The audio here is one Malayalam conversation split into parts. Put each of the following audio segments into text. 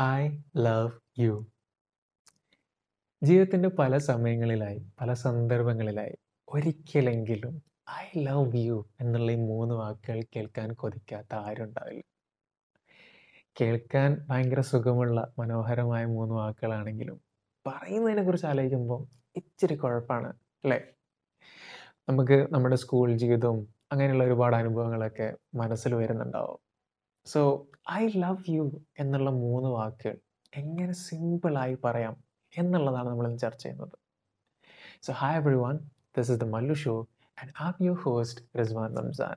I love U. ജീവിതത്തിന്റെ പല സമയങ്ങളിലായി പല സന്ദർഭങ്ങളിലായി ഒരിക്കലെങ്കിലും ഐ ലവ് യു എന്നുള്ള ഈ മൂന്ന് വാക്കുകൾ കേൾക്കാൻ കൊതിക്കാത്ത ആരുണ്ടാവില്ല കേൾക്കാൻ ഭയങ്കര സുഖമുള്ള മനോഹരമായ മൂന്ന് വാക്കുകളാണെങ്കിലും പറയുന്നതിനെ കുറിച്ച് ആലോചിക്കുമ്പോൾ ഇച്ചിരി കുഴപ്പമാണ് അല്ലേ? നമുക്ക് നമ്മുടെ സ്കൂൾ ജീവിതവും അങ്ങനെയുള്ള ഒരുപാട് അനുഭവങ്ങളൊക്കെ മനസ്സിൽ വരുന്നുണ്ടാവും. സോ ഐ ലവ് യു എന്നുള്ള മൂന്ന് വാക്കുകൾ എങ്ങനെ സിമ്പിളായി പറയാം എന്നുള്ളതാണ് നമ്മൾ ഇന്ന് ചർച്ച ചെയ്യുന്നത്. So hi everyone this is the Mallu show and am you host Rizwan Ramzan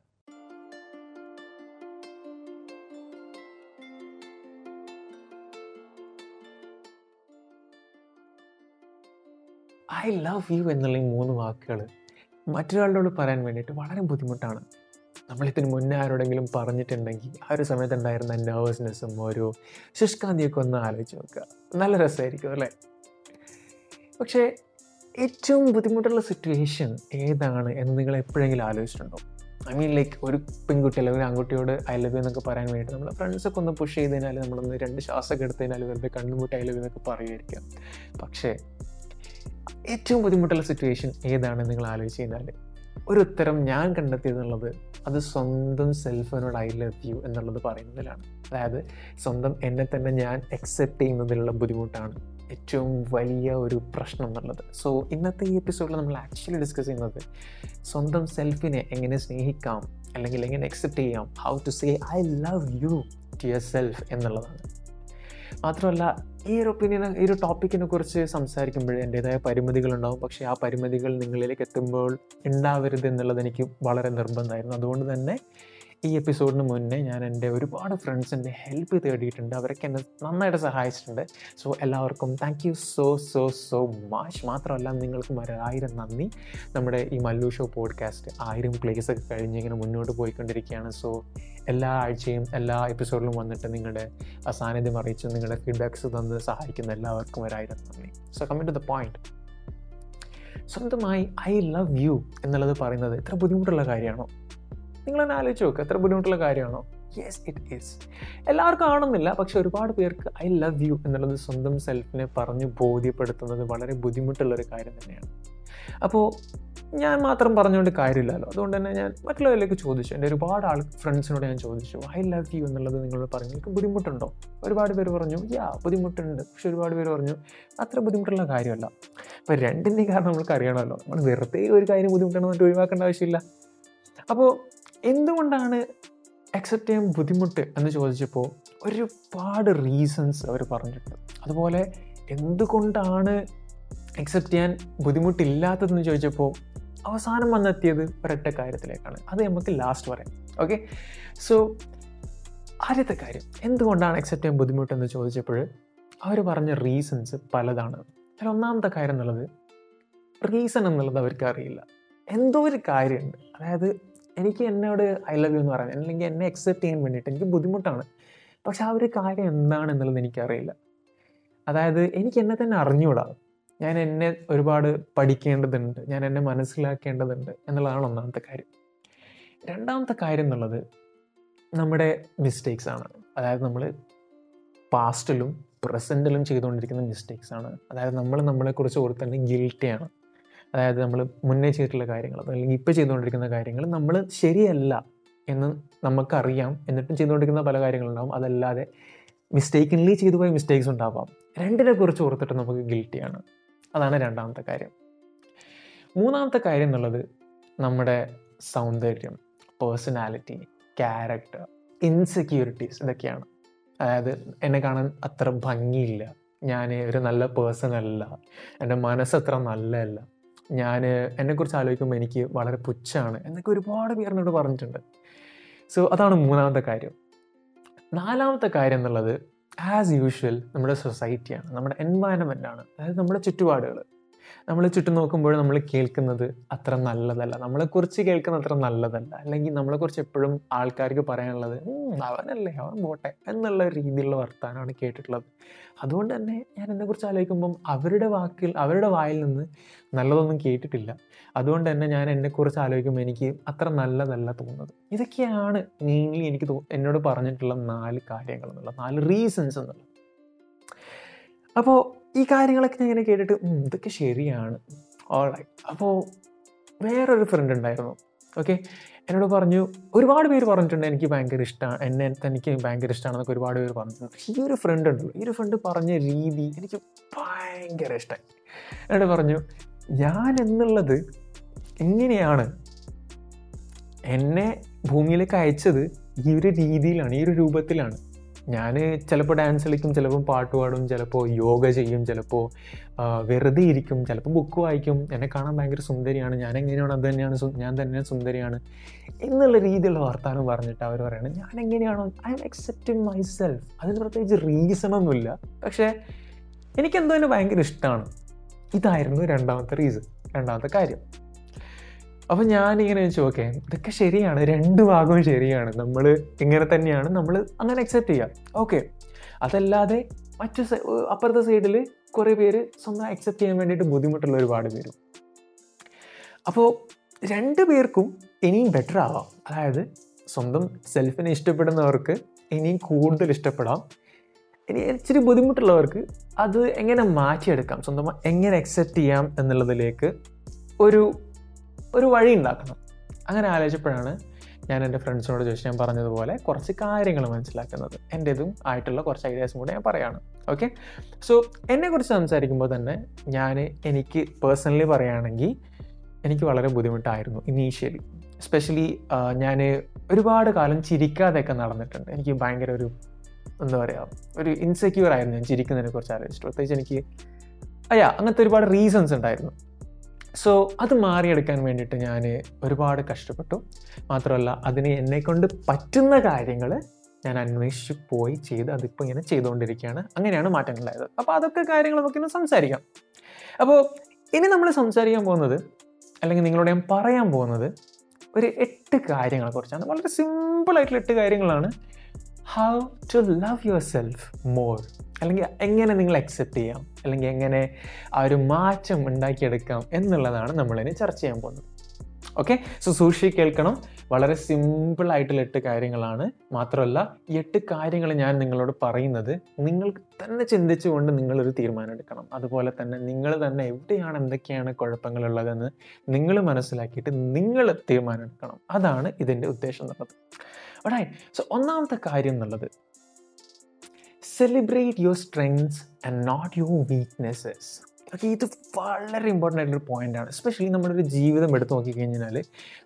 I love you എന്നുള്ള ഈ മൂന്ന് വാക്കുകൾ മറ്റൊരാളോട് പറയാൻ വേണ്ടിയിട്ട് വളരെ ബുദ്ധിമുട്ടാണ്. നമ്മളിതിന് മുന്നേ ആരോടെങ്കിലും പറഞ്ഞിട്ടുണ്ടെങ്കിൽ ആ ഒരു സമയത്ത് ഉണ്ടായിരുന്ന നെർവസ്നെസ്സും ഒരു ശുഷ്കാന്തിയൊക്കെ ഒന്ന് ആലോചിച്ച് നോക്കുക. നല്ല രസമായിരിക്കും അല്ലേ? പക്ഷേ ഏറ്റവും ബുദ്ധിമുട്ടുള്ള സിറ്റുവേഷൻ ഏതാണ് എന്ന് നിങ്ങൾ എപ്പോഴെങ്കിലും ആലോചിച്ചിട്ടുണ്ടോ? ഐ മീൻ ലൈക്ക് ഒരു പെൺകുട്ടി അല്ലെങ്കിൽ ആൺകുട്ടിയോട് ഐ ലവ് എന്നൊക്കെ പറയാൻ വേണ്ടി നമ്മൾ ഫ്രണ്ട്സൊക്കെ ഒന്ന് പുഷ് ചെയ്തതിനാൽ നമ്മളൊന്ന് രണ്ട് ശ്വാസമൊക്കെ എടുത്തതിനാൽ വെറുതെ കണ്ണുമുട്ടി ഐ ലവ് എന്നൊക്കെ പറയുമായിരിക്കാം. പക്ഷേ ഏറ്റവും ബുദ്ധിമുട്ടുള്ള സിറ്റുവേഷൻ ഏതാണെന്ന് നിങ്ങൾ ആലോചിച്ച് കഴിഞ്ഞാൽ ഒരു ഉത്തരം ഞാൻ കണ്ടെത്തിയെന്നുള്ളത് അത് സ്വന്തം സെൽഫിനോട് ഐ ലവ് യു എന്നുള്ളത് പറയുന്നതിലാണ്. അതായത് സ്വന്തം എന്നെ തന്നെ ഞാൻ അക്സെപ്റ്റ് ചെയ്യുന്നതിലുള്ള ബുദ്ധിമുട്ടാണ് ഏറ്റവും വലിയ ഒരു പ്രശ്നം എന്നുള്ളത്. സോ ഇന്നത്തെ ഈ എപ്പിസോഡിൽ നമ്മൾ ആക്ച്വലി ഡിസ്കസ് ചെയ്യുന്നത് സ്വന്തം സെൽഫിനെ എങ്ങനെ സ്നേഹിക്കാം അല്ലെങ്കിൽ എങ്ങനെ അക്സെപ്റ്റ് ചെയ്യാം how to say I love you to yourself എന്നുള്ളതാണ്. മാത്രമല്ല ഈ ഒരു ഒപ്പീനിയൻ ഈ ഒരു ടോപ്പിക്കിനെ കുറിച്ച് സംസാരിക്കുമ്പോൾ എന്റെതായ പരിമിതികളുണ്ടാവും പക്ഷേ ആ പരിമിതികൾ നിങ്ങളിലേക്ക് എത്തുമ്പോൾ ഉണ്ടാവരുത് എന്നുള്ളത് എനിക്ക് വളരെ നിർബന്ധമായിരുന്നു. അതുകൊണ്ട് തന്നെ ഈ എപ്പിസോഡിന് മുന്നേ ഞാൻ എന്റെ ഒരുപാട് ഫ്രണ്ട്സിന്റെ ഹെൽപ്പ് തേടിയിട്ടുണ്ട്. അവരൊക്കെ എന്നെ നന്നായിട്ട് സഹായിച്ചിട്ടുണ്ട്. സോ എല്ലാവർക്കും thank you so so so much മാത്രമല്ല നിങ്ങൾക്ക് ഒരായിരം നന്ദി. നമ്മുടെ ഈ മല്ലു ഷോ പോഡ്കാസ്റ്റ് ആയിരം പ്ലേസ് ഒക്കെ കഴിഞ്ഞ് ഇങ്ങനെ മുന്നോട്ട് പോയിക്കൊണ്ടിരിക്കുകയാണ്. സോ എല്ലാ ആഴ്ചയും എല്ലാ എപ്പിസോഡിലും വന്നിട്ട് നിങ്ങളുടെ സാന്നിധ്യം അറിയിച്ച് നിങ്ങളുടെ ഫീഡ്ബാക്സ് തന്ന് സഹായിക്കുന്ന എല്ലാവർക്കും ഒരായിരം നന്ദി. So coming to the point സ്വന്തമായി ഐ ലവ് യു എന്നുള്ളത് പറയുന്നത് എത്ര ബുദ്ധിമുട്ടുള്ള കാര്യമാണോ? നിങ്ങൾ തന്നെ ആലോചിച്ച് നോക്കുക എത്ര ബുദ്ധിമുട്ടുള്ള കാര്യമാണോ? യെസ് ഇറ്റ് ഈസ് എല്ലാവർക്കും ആണെന്നില്ല പക്ഷെ ഒരുപാട് പേർക്ക് ഐ ലവ് യു എന്നുള്ളത് സ്വന്തം സെൽഫിനെ പറഞ്ഞ് ബോധ്യപ്പെടുത്തുന്നത് വളരെ ബുദ്ധിമുട്ടുള്ളൊരു കാര്യം തന്നെയാണ്. അപ്പോൾ ഞാൻ മാത്രം പറഞ്ഞുകൊണ്ട് കാര്യമില്ലല്ലോ. അതുകൊണ്ട് തന്നെ ഞാൻ മറ്റുള്ളവരിലേക്ക് ചോദിച്ചു. എന്റെ ഒരുപാട് ആൾ ഫ്രണ്ട്സിനോട് ഞാൻ ചോദിച്ചു ഐ ലവ് യു എന്നുള്ളത് നിങ്ങളോട് പറഞ്ഞു. എനിക്ക് ബുദ്ധിമുട്ടുണ്ടോ? ഒരുപാട് പേര് പറഞ്ഞു യാ ബുദ്ധിമുട്ടുണ്ട്. പക്ഷെ ഒരുപാട് പേര് പറഞ്ഞു അത്ര ബുദ്ധിമുട്ടുള്ള കാര്യമല്ല. അപ്പോൾ രണ്ടിന്റെ കാരണം നമുക്ക് അറിയണമല്ലോ. നമ്മൾ വെറുതെ ഒരു കാര്യം ബുദ്ധിമുട്ടാണെന്ന് ഒഴിവാക്കേണ്ട ആവശ്യമില്ല. അപ്പോൾ എന്തുകൊണ്ടാണ് അക്സെപ്റ്റ് ചെയ്യാൻ ബുദ്ധിമുട്ട് എന്ന് ചോദിച്ചപ്പോൾ ഒരുപാട് റീസൺസ് അവർ പറഞ്ഞിട്ടുണ്ട്. അതുപോലെ എന്തുകൊണ്ടാണ് അക്സെപ്റ്റ് ചെയ്യാൻ ബുദ്ധിമുട്ടില്ലാത്തതെന്ന് ചോദിച്ചപ്പോൾ അവസാനം വന്നെത്തിയത് ഒരൊറ്റ കാര്യത്തിലേക്കാണ്. അത് നമുക്ക് ലാസ്റ്റ് പറയാം. ഓക്കെ സോ ആദ്യത്തെ കാര്യം എന്തുകൊണ്ടാണ് അക്സെപ്റ്റ് ചെയ്യാൻ ബുദ്ധിമുട്ടെന്ന് ചോദിച്ചപ്പോൾ അവർ പറഞ്ഞ റീസൺസ് പലതാണ്. അതിൽ ഒന്നാമത്തെ കാര്യം എന്നുള്ളത് റീസൺ എന്നുള്ളത് അവർക്ക് അറിയില്ല. എന്തോ ഒരു കാര്യമുണ്ട്. അതായത് എനിക്ക് എന്നോട് ഐ ലവ് യു എന്ന് പറയാൻ അല്ലെങ്കിൽ എന്നെ അക്സെപ്റ്റ് ചെയ്യാൻ വേണ്ടിയിട്ട് എനിക്ക് ബുദ്ധിമുട്ടാണ്. പക്ഷെ ആ ഒരു കാര്യം എന്താണെന്നുള്ളത് എനിക്കറിയില്ല. അതായത് എനിക്ക് എന്നെ തന്നെ അറിഞ്ഞുകൂടാ ഞാൻ എന്നെ ഒരുപാട് പഠിക്കേണ്ടതുണ്ട് ഞാൻ എന്നെ മനസ്സിലാക്കേണ്ടതുണ്ട് എന്നുള്ളതാണ് ഒന്നാമത്തെ കാര്യം. രണ്ടാമത്തെ കാര്യം എന്നുള്ളത് നമ്മുടെ മിസ്റ്റേക്സ് ആണ്. അതായത് നമ്മൾ പാസ്റ്റിലും പ്രസന്റിലും ചെയ്തുകൊണ്ടിരിക്കുന്ന മിസ്റ്റേക്സ് ആണ്. അതായത് നമ്മൾ നമ്മളെക്കുറിച്ച് ഓർത്ത് തന്നെ ഗിൽറ്റിയാണ് അതായത് നമ്മൾ മുന്നേ ചെയ്തിട്ടുള്ള കാര്യങ്ങൾ അല്ലെങ്കിൽ ഇപ്പോൾ ചെയ്തുകൊണ്ടിരിക്കുന്ന കാര്യങ്ങൾ നമ്മൾ ശരിയല്ല എന്ന് നമുക്കറിയാം. എന്നിട്ടും ചെയ്തുകൊണ്ടിരിക്കുന്ന പല കാര്യങ്ങളുണ്ടാവും. അതല്ലാതെ മിസ്റ്റേക്കിൻലി ചെയ്തു പോയ മിസ്റ്റേക്സ് ഉണ്ടാവാം. രണ്ടിനെ കുറിച്ച് ഓർത്തിട്ട് നമുക്ക് ഗിൽറ്റിയാണ് അതാണ് രണ്ടാമത്തെ കാര്യം. മൂന്നാമത്തെ കാര്യം എന്നുള്ളത് നമ്മുടെ സൗന്ദര്യം പേഴ്സണാലിറ്റി ക്യാരക്ടർ ഇൻസെക്യൂരിറ്റീസ് ഇതൊക്കെയാണ്. അതായത് എന്നെ കാണാൻ അത്ര ഭംഗിയില്ല. ഞാൻ ഒരു നല്ല പേഴ്സൺ അല്ല. എന്റെ മനസ്സത്ര നല്ലതല്ല. ഞാൻ എന്നെക്കുറിച്ച് ആലോചിക്കുമ്പോൾ എനിക്ക് വളരെ പുച്ഛമാണ് എന്നൊക്കെ ഒരുപാട് പേരിനോട് പറഞ്ഞിട്ടുണ്ട്. സോ അതാണ് മൂന്നാമത്തെ കാര്യം. നാലാമത്തെ കാര്യം എന്നുള്ളത് ആസ് യൂഷ്വൽ നമ്മുടെ സൊസൈറ്റിയാണ് നമ്മുടെ എൻവയറമെന്റാണ് അതായത് നമ്മുടെ ചുറ്റുപാടുകൾ നമ്മൾ ചുറ്റും നോക്കുമ്പോൾ നമ്മൾ കേൾക്കുന്നത് അത്ര നല്ലതല്ല. നമ്മളെക്കുറിച്ച് കേൾക്കുന്നത് അത്ര നല്ലതല്ല. അല്ലെങ്കിൽ നമ്മളെക്കുറിച്ച് എപ്പോഴും ആൾക്കാർക്ക് പറയാനുള്ളത് അവനല്ലേ അവൻ പോട്ടെ എന്നുള്ള രീതിയിലുള്ള വർത്തമാനമാണ് കേട്ടിട്ടുള്ളത്. അതുകൊണ്ട് തന്നെ ഞാൻ എന്നെക്കുറിച്ച് ആലോചിക്കുമ്പം അവരുടെ വാക്കിൽ അവരുടെ വായിൽ നിന്ന് നല്ലതൊന്നും കേട്ടിട്ടില്ല. അതുകൊണ്ട് തന്നെ ഞാൻ എന്നെക്കുറിച്ച് ആലോചിക്കുമ്പോൾ എനിക്ക് അത്ര നല്ലതല്ല തോന്നുന്നത്. ഇതൊക്കെയാണ് മെയിൻലി എനിക്ക് എന്നോട് പറഞ്ഞിട്ടുള്ള നാല് കാര്യങ്ങൾ എന്നുള്ള നാല് റീസൺസ് എന്നുള്ളത് അപ്പോൾ ഈ കാര്യങ്ങളൊക്കെ ഞാൻ ഇങ്ങനെ കേട്ടിട്ട് ഇതൊക്കെ ശരിയാണ്. ഓൾറൈറ്റ് അപ്പോൾ വേറൊരു ഫ്രണ്ട് ഉണ്ടായിരുന്നു. ഓക്കെ എന്നോട് പറഞ്ഞു ഒരുപാട് പേര് പറഞ്ഞിട്ടുണ്ട് എനിക്ക് ഭയങ്കര ഇഷ്ടമാണ് എന്നെ തനിക്ക് ഭയങ്കര ഇഷ്ടമാണെന്നൊക്കെ ഒരുപാട് പേര് പറഞ്ഞിട്ടുണ്ട്. ഈ ഒരു ഫ്രണ്ട് ഉണ്ടല്ലോ. ഈ ഒരു ഫ്രണ്ട് പറഞ്ഞ രീതി എനിക്ക് ഭയങ്കര ഇഷ്ടമായി എന്നോട് പറഞ്ഞു ഞാൻ എന്നുള്ളത് എങ്ങനെയാണ് എന്നെ ഭൂമിയിലേക്ക് അയച്ചത് ഈ ഒരു രീതിയിലാണ് ഈ ഒരു രൂപത്തിലാണ്. ഞാൻ ചിലപ്പോൾ ഡാൻസ് കളിക്കും ചിലപ്പോൾ പാട്ട് പാടും ചിലപ്പോൾ യോഗ ചെയ്യും ചിലപ്പോൾ വെറുതെ ഇരിക്കും ചിലപ്പോൾ ബുക്ക് വായിക്കും. എന്നെ കാണാൻ ഭയങ്കര സുന്ദരിയാണ്. ഞാൻ എങ്ങനെയാണ് അത് തന്നെയാണ് ഞാൻ തന്നെ സുന്ദരിയാണ് എന്നുള്ള രീതിയിലുള്ള വർത്താനം പറഞ്ഞിട്ട് അവർ പറയുന്നത് ഞാൻ എങ്ങനെയാണോ I am accepting myself അതിന് പ്രത്യേകിച്ച് റീസണൊന്നുമില്ല പക്ഷേ എനിക്കെന്തോ ഭയങ്കര ഇഷ്ടമാണ് ഇതായിരുന്നു രണ്ടാമത്തെ റീസൺ രണ്ടാമത്തെ കാര്യം. അപ്പം ഞാനിങ്ങനെ ചോദിച്ചു ഓക്കെ ഇതൊക്കെ ശരിയാണ്. രണ്ട് ഭാഗവും ശരിയാണ്. നമ്മൾ ഇങ്ങനെ തന്നെയാണ്. നമ്മൾ അങ്ങനെ അക്സെപ്റ്റ് ചെയ്യാം. ഓക്കെ. അതല്ലാതെ മറ്റു അപ്പുറത്തെ സൈഡിൽ കുറേ പേര് സ്വന്തം അക്സെപ്റ്റ് ചെയ്യാൻ വേണ്ടിയിട്ട് ബുദ്ധിമുട്ടുള്ള ഒരുപാട് പേരും. അപ്പോൾ രണ്ട് പേർക്കും ഇനിയും ബെറ്റർ ആവാം. അതായത് സ്വന്തം സെൽഫിനെ ഇഷ്ടപ്പെടുന്നവർക്ക് ഇനിയും കൂടുതൽ ഇഷ്ടപ്പെടാം. ഇനി ഇച്ചിരി ബുദ്ധിമുട്ടുള്ളവർക്ക് അത് എങ്ങനെ മാറ്റിയെടുക്കാം? സ്വന്തം എങ്ങനെ അക്സെപ്റ്റ് ചെയ്യാം എന്നുള്ളതിലേക്ക് ഒരു ഒരു വഴി ഉണ്ടാക്കണം. അങ്ങനെ ആലോചിച്ചപ്പോഴാണ് ഞാൻ എന്റെ ഫ്രണ്ട്സിനോട് ചോദിച്ചു ഞാൻ പറഞ്ഞതുപോലെ കുറച്ച് കാര്യങ്ങൾ മനസ്സിലാക്കുന്നത്. എന്റെതും ആയിട്ടുള്ള കുറച്ച് ഐഡിയാസും കൂടെ ഞാൻ പറയാണ്. ഓക്കെ സോ എന്നെക്കുറിച്ച് സംസാരിക്കുമ്പോൾ തന്നെ ഞാൻ എനിക്ക് പേഴ്സണലി പറയുകയാണെങ്കിൽ എനിക്ക് വളരെ ബുദ്ധിമുട്ടായിരുന്നു ഇനീഷ്യലി എസ്പെഷ്യലി ഞാൻ ഒരുപാട് കാലം ചിരിക്കാതെയൊക്കെ നടന്നിട്ടുണ്ട്. എനിക്ക് ഭയങ്കര ഒരു എന്താ പറയുക ഒരു ഇൻസെക്യൂർ ആയിരുന്നു ഞാൻ ചിരിക്കുന്നതിനെ കുറിച്ച് ആലോചിച്ചിട്ട് പ്രത്യേകിച്ച് എനിക്ക് അയ്യാ അങ്ങനത്തെ ഒരുപാട് റീസൺസ് ഉണ്ടായിരുന്നു. സോ അത് മാറിയെടുക്കാൻ വേണ്ടിയിട്ട് ഞാൻ ഒരുപാട് കഷ്ടപ്പെട്ടു. മാത്രമല്ല അതിന് എന്നെക്കൊണ്ട് പറ്റുന്ന കാര്യങ്ങൾ ഞാൻ അന്വേഷിച്ച് പോയി ചെയ്ത് അതിപ്പോൾ ഇങ്ങനെ ചെയ്തുകൊണ്ടിരിക്കുകയാണ് അങ്ങനെയാണ് മാറ്റങ്ങളുണ്ടായത്. അപ്പോൾ അതൊക്കെ കാര്യങ്ങൾ നമുക്കിന്ന് സംസാരിക്കാം. അപ്പോൾ ഇനി നമ്മൾ സംസാരിക്കാൻ പോകുന്നത് അല്ലെങ്കിൽ നിങ്ങളോട് ഞാൻ പറയാൻ പോകുന്നത് ഒരു എട്ട് കാര്യങ്ങളെ കുറിച്ചാണ്. വളരെ സിമ്പിളായിട്ടുള്ള എട്ട് കാര്യങ്ങളാണ്. How to love yourself more അല്ലെങ്കിൽ എങ്ങനെ നിങ്ങൾ അക്സെപ്റ്റ് ചെയ്യാം? അല്ലെങ്കിൽ എങ്ങനെ ആ ഒരു മാറ്റം ഉണ്ടാക്കിയെടുക്കാം എന്നുള്ളതാണ് നമ്മളിനി ചർച്ച ചെയ്യാൻ പോകുന്നത്. ഓക്കെ സോ സൂക്ഷി കേൾക്കണം. വളരെ സിമ്പിളായിട്ടുള്ള എട്ട് കാര്യങ്ങളാണ്. മാത്രമല്ല എട്ട് കാര്യങ്ങൾ ഞാൻ നിങ്ങളോട് പറയുന്നത് നിങ്ങൾക്ക് തന്നെ ചിന്തിച്ചുകൊണ്ട് നിങ്ങളൊരു തീരുമാനം എടുക്കണം. അതുപോലെ തന്നെ നിങ്ങൾ തന്നെ എവിടെയാണ് എന്തൊക്കെയാണ് കുഴപ്പങ്ങളുള്ളതെന്ന് നിങ്ങൾ മനസ്സിലാക്കിയിട്ട് നിങ്ങൾ തീരുമാനം എടുക്കണം. അതാണ് ഇതിന്റെ ഉദ്ദേശം എന്നുള്ളത്. സോ ഒന്നാമത്തെ കാര്യം എന്നുള്ളത് celebrate your strengths and not your weaknesses okay ഇത് വളരെ ഇമ്പോർട്ടന്റ് ആയിട്ടൊരു പോയിന്റാണ് എസ്പെഷ്യലി നമ്മുടെ ഒരു ജീവിതം എടുത്തു നോക്കിക്കഴിഞ്ഞാൽ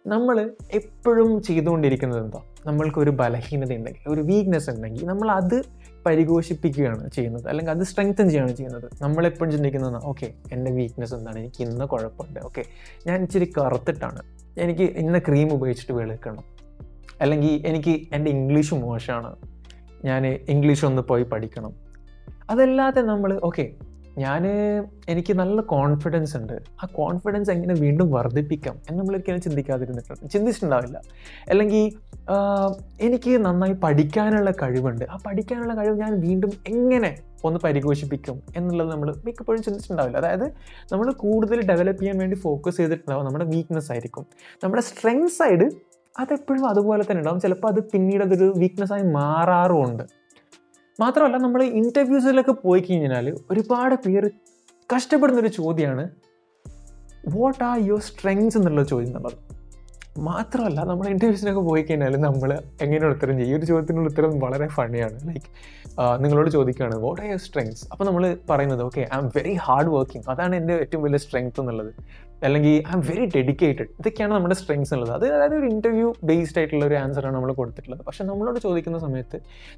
നമ്മൾ എപ്പോഴും ചെയ്തുകൊണ്ടിരിക്കുന്നത് എന്താ? നമ്മൾക്കൊരു ബലഹീനത ഉണ്ടെങ്കിൽ ഒരു വീക്ക്നെസ് ഉണ്ടെങ്കിൽ നമ്മൾ അത് പരിഘോഷിപ്പിക്കുകയാണ് ചെയ്യുന്നത്. അല്ലെങ്കിൽ അത് സ്ട്രെങ്തൻ ചെയ്യുകയാണ് ചെയ്യുന്നത്. നമ്മളെപ്പോഴും ചിന്തിക്കുന്നത് ഓക്കെ എന്റെ വീക്ക്നെസ് എന്താണ്? എനിക്ക് ഇന്ന് കുഴപ്പമുണ്ട്. ഓക്കെ ഞാൻ ഇച്ചിരി കറുത്തിട്ടാണ്. എനിക്ക് ഇന്ന ക്രീം ഉപയോഗിച്ചിട്ട് വെളുക്കണം. അല്ലെങ്കിൽ എനിക്ക് എന്റെ ഇംഗ്ലീഷ് മോശമാണ്. ഞാൻ ഇംഗ്ലീഷ് ഒന്ന് പോയി പഠിക്കണം. അതല്ലാതെ നമ്മൾ ഓക്കെ ഞാൻ എനിക്ക് നല്ല കോൺഫിഡൻസ് ഉണ്ട്. ആ കോൺഫിഡൻസ് എങ്ങനെ വീണ്ടും വർദ്ധിപ്പിക്കാം എന്ന് നമ്മളൊരിക്കലും ചിന്തിക്കാതിരുന്നിട്ടുണ്ട്. ചിന്തിച്ചിട്ടുണ്ടാവില്ല. അല്ലെങ്കിൽ എനിക്ക് നന്നായി പഠിക്കാനുള്ള കഴിവുണ്ട്. ആ പഠിക്കാനുള്ള കഴിവ് ഞാൻ വീണ്ടും എങ്ങനെ ഒന്ന് പരിഘോഷിപ്പിക്കും എന്നുള്ളത് നമ്മൾ മിക്കപ്പോഴും ചിന്തിച്ചിട്ടുണ്ടാവില്ല. അതായത് നമ്മൾ കൂടുതൽ ഡെവലപ്പ് ചെയ്യാൻ വേണ്ടി ഫോക്കസ് ചെയ്തിട്ടുണ്ടാവും. നമ്മുടെ വീക്ക്നെസ് ആയിരിക്കും. നമ്മുടെ സ്ട്രെങ്ത് സൈഡ് അതെപ്പോഴും അതുപോലെ തന്നെ ഉണ്ടാവും. ചിലപ്പോൾ അത് പിന്നീട് അതൊരു വീക്ക്നെസ്സായി മാറാറുമുണ്ട്. മാത്രമല്ല നമ്മൾ ഇന്റർവ്യൂസിലൊക്കെ പോയി കഴിഞ്ഞാൽ ഒരുപാട് പേര് കഷ്ടപ്പെടുന്നൊരു ചോദ്യമാണ് വാട്ട് ആർ യുവർ സ്ട്രെങ്സ് എന്നുള്ള ചോദ്യം എന്നുള്ളത്. മാത്രമല്ല നമ്മൾ ഇന്റർവ്യൂസിനൊക്കെ പോയി കഴിഞ്ഞാൽ നമ്മൾ എങ്ങനെയാണ് ഉത്തരം ചെയ്യും? ഈ ഒരു ചോദ്യത്തിനുള്ള ഉത്തരം വളരെ ഫണിയാണ് ലൈക്ക് നിങ്ങളോട് ചോദിക്കുകയാണ് വാട്ട് ആർ യുവർ സ്ട്രെങ്സ് അപ്പോൾ നമ്മൾ പറയുന്നത് okay I am very hard working അതാണ് എന്റെ ഏറ്റവും വലിയ സ്ട്രെങ്ത് എന്നുള്ളത്. അല്ലെങ്കിൽ ഐ എം വെരി ഡെഡിക്കേറ്റഡ് ഇതൊക്കെയാണ് നമ്മുടെ സ്ട്രെങ്സ് ഉള്ളത് അത് അതായത് ഒരു ഇന്റർവ്യൂ ബേസ്ഡ് ആയിട്ടുള്ള ഒരു ആൻസറാണ് നമ്മൾ കൊടുത്തിട്ടുള്ളത്. പക്ഷേ നമ്മളോട് ചോദിക്കുന്ന സമയത്ത്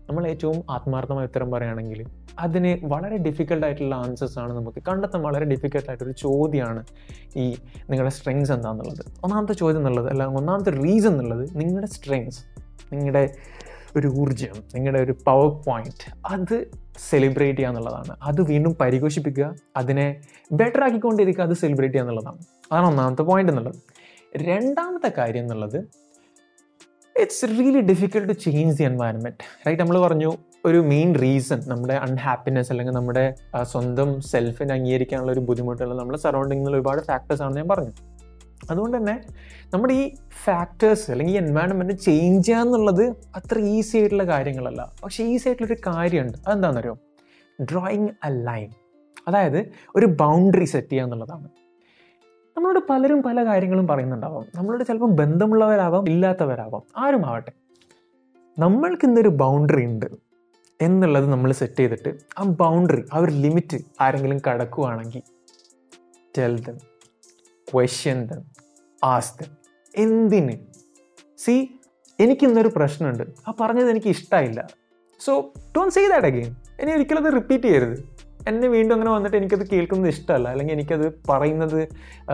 നമ്മൾ ഏറ്റവും ആത്മാർത്ഥമായ ഉത്തരം പറയുകയാണെങ്കിൽ അതിന് വളരെ ഡിഫിക്കൽട്ട് ആയിട്ടുള്ള ആൻസേഴ്സ് ആണ് നമുക്ക്. കണ്ടെത്താൻ വളരെ ഡിഫിക്കൽട്ട് ആയിട്ടൊരു ചോദ്യമാണ് ഈ നിങ്ങളുടെ സ്ട്രെങ്സ് എന്താണെന്നുള്ളത് ഒന്നാമത്തെ ചോദ്യം എന്നുള്ളത് അല്ല ഒന്നാമത്തെ റീസൺ എന്നുള്ളത് നിങ്ങളുടെ സ്ട്രെങ്സ് നിങ്ങളുടെ ഒരു ഊർജം നിങ്ങളുടെ ഒരു പവർ പോയിന്റ് അത് സെലിബ്രേറ്റ് ചെയ്യുക എന്നുള്ളതാണ്. അത് വീണ്ടും പരിഘോഷിപ്പിക്കുക അതിനെ ബെറ്റർ ആക്കിക്കൊണ്ടിരിക്കുക അത് സെലിബ്രേറ്റ് ചെയ്യുക എന്നുള്ളതാണ്. അതാണ് ഒന്നാമത്തെ പോയിന്റ് എന്നുള്ളത്. രണ്ടാമത്തെ കാര്യം എന്നുള്ളത് it's really difficult to change the environment right നമ്മൾ പറഞ്ഞു ഒരു മെയിൻ റീസൺ നമ്മുടെ അൺഹാപ്പിനെസ് അല്ലെങ്കിൽ നമ്മുടെ സ്വന്തം സെൽഫിനെ അംഗീകരിക്കാനുള്ള ഒരു ബുദ്ധിമുട്ടുകൾ നമ്മുടെ സറൗണ്ടിങ്ങിൽ ഒരുപാട് ഫാക്ടേഴ്സ് ആണെന്ന് ഞാൻ പറഞ്ഞു. അതുകൊണ്ട് തന്നെ നമ്മുടെ ഈ ഫാക്ടേഴ്സ് അല്ലെങ്കിൽ എൻവയോൺമെന്റ് ചേഞ്ച് ചെയ്യുക എന്നുള്ളത് അത്ര ഈസി ആയിട്ടുള്ള കാര്യങ്ങളല്ല. പക്ഷേ ഈസി ആയിട്ടുള്ളൊരു കാര്യമുണ്ട്. അതെന്താണെന്നറിയോ? ഡ്രോയിങ് അ ലൈൻ അതായത് ഒരു ബൗണ്ടറി സെറ്റ് ചെയ്യുക എന്നുള്ളതാണ്. നമ്മളോട് പലരും പല കാര്യങ്ങളും പറയുന്നുണ്ടാവാം. നമ്മളോട് ചിലപ്പം ബന്ധമുള്ളവരാവാം ഇല്ലാത്തവരാവാം. ആരും ആവട്ടെ നമ്മൾക്ക് ഇന്നൊരു ബൗണ്ടറി ഉണ്ട് എന്നുള്ളത് നമ്മൾ സെറ്റ് ചെയ്തിട്ട് ആ ബൗണ്ടറി ആ ഒരു ലിമിറ്റ് ആരെങ്കിലും കടക്കുകയാണെങ്കിൽ tell them question them as them എന്തിന്? സി എനിക്കിന്നൊരു പ്രശ്നമുണ്ട്. ആ പറഞ്ഞത് എനിക്ക് ഇഷ്ടമായില്ല so don't say that again ഇനി ഒരിക്കലും അത് റിപ്പീറ്റ് ചെയ്യരുത്. എന്നെ വീണ്ടും അങ്ങനെ വന്നിട്ട് എനിക്കത് കേൾക്കുന്നത് ഇഷ്ടമല്ല. അല്ലെങ്കിൽ എനിക്കത് പറയുന്നത്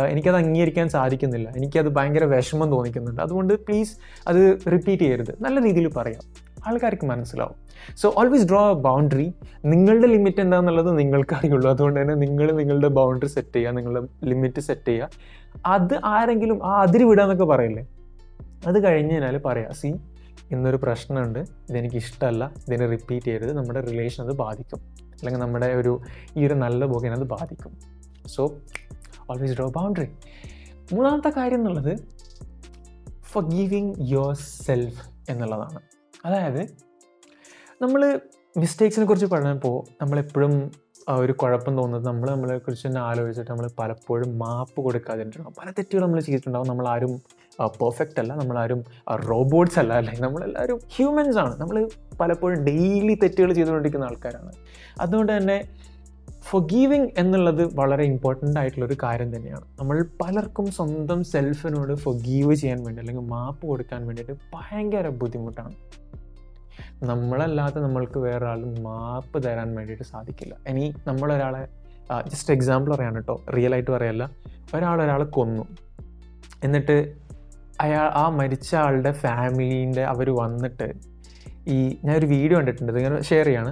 എനിക്കത് അംഗീകരിക്കാൻ സാധിക്കുന്നില്ല. എനിക്കത് ഭയങ്കര വിഷമം തോന്നിക്കുന്നുണ്ട്. അതുകൊണ്ട് പ്ലീസ് അത് റിപ്പീറ്റ് ചെയ്യരുത്. നല്ല രീതിയിൽ പറയാം. ആൾക്കാർക്ക് മനസ്സിലാവും. So always draw a boundary നിങ്ങളുടെ ലിമിറ്റ് എന്താണെന്നുള്ളത് നിങ്ങൾക്ക് അറിയുള്ളൂ. അതുകൊണ്ട് തന്നെ നിങ്ങൾ നിങ്ങളുടെ ബൗണ്ടറി സെറ്റ് ചെയ്യുക നിങ്ങളുടെ ലിമിറ്റ് സെറ്റ് ചെയ്യുക. അത് ആരെങ്കിലും ആ അതിര് വിടാന്നൊക്കെ പറയില്ലേ? അത് കഴിഞ്ഞ് കഴിഞ്ഞാൽ പറയാം സി ഇന്നൊരു പ്രശ്നമുണ്ട്. ഇതെനിക്ക് ഇഷ്ടമല്ല ഇതിനെ റിപ്പീറ്റ് ചെയ്യരുത്. നമ്മുടെ റിലേഷൻ അത് ബാധിക്കും. അല്ലെങ്കിൽ നമ്മുടെ ഒരു ഈ ഒരു നല്ല ബോഗിനെ അത് ബാധിക്കും. സോ ഓൾവേസ് ഡ്രോ ബൗണ്ടറി മൂന്നാമത്തെ കാര്യം എന്നുള്ളത് ഫോർ ഗീവിങ് യുവർ സെൽഫ് എന്നുള്ളതാണ്. അതായത് നമ്മൾ മിസ്റ്റേക്സിനെ കുറിച്ച് പറഞ്ഞപ്പോൾ നമ്മളെപ്പോഴും ഒരു കുഴപ്പം തോന്നുന്നത് നമ്മൾ നമ്മളെ കുറിച്ച് തന്നെ ആലോചിച്ചിട്ട് നമ്മൾ പലപ്പോഴും മാപ്പ് കൊടുക്കാതിട്ടുണ്ടാവും പല തെറ്റുകൾ നമ്മൾ ചെയ്തിട്ടുണ്ടാവും. നമ്മളാരും പെർഫെക്റ്റ് അല്ല. നമ്മളാരും റോബോട്ട്സ് അല്ല. അല്ലെങ്കിൽ നമ്മളെല്ലാവരും ഹ്യൂമൻസ് ആണ്. നമ്മൾ പലപ്പോഴും ഡെയിലി തെറ്റുകൾ ചെയ്തുകൊണ്ടിരിക്കുന്ന ആൾക്കാരാണ്. അതുകൊണ്ട് തന്നെ ഫൊഗീവിങ് എന്നുള്ളത് വളരെ ഇമ്പോർട്ടന്റ് ആയിട്ടുള്ളൊരു കാര്യം തന്നെയാണ്. നമ്മൾ പലർക്കും സ്വന്തം സെൽഫിനോട് ഫൊഗീവ് ചെയ്യാൻ വേണ്ടി അല്ലെങ്കിൽ മാപ്പ് കൊടുക്കാൻ വേണ്ടിയിട്ട് ഭയങ്കര ബുദ്ധിമുട്ടാണ്. നമ്മളല്ലാതെ നമ്മൾക്ക് വേറെ ആൾ മാപ്പ് തരാൻ വേണ്ടിയിട്ട് സാധിക്കില്ല. ഇനി നമ്മളൊരാളെ ജസ്റ്റ് എക്സാമ്പിൾ പറയാണ് കേട്ടോ. റിയൽ ആയിട്ട് പറയല്ല. ഒരാൾ ഒരാളെ കൊന്നു. എന്നിട്ട് അയാൾ ആ മരിച്ച ആളുടെ ഫാമിലീന്റെ അവർ വന്നിട്ട് ഈ ഞാനൊരു വീഡിയോ കണ്ടിട്ടുണ്ട്. ഇങ്ങനെ ഷെയർ ചെയ്യാണ്.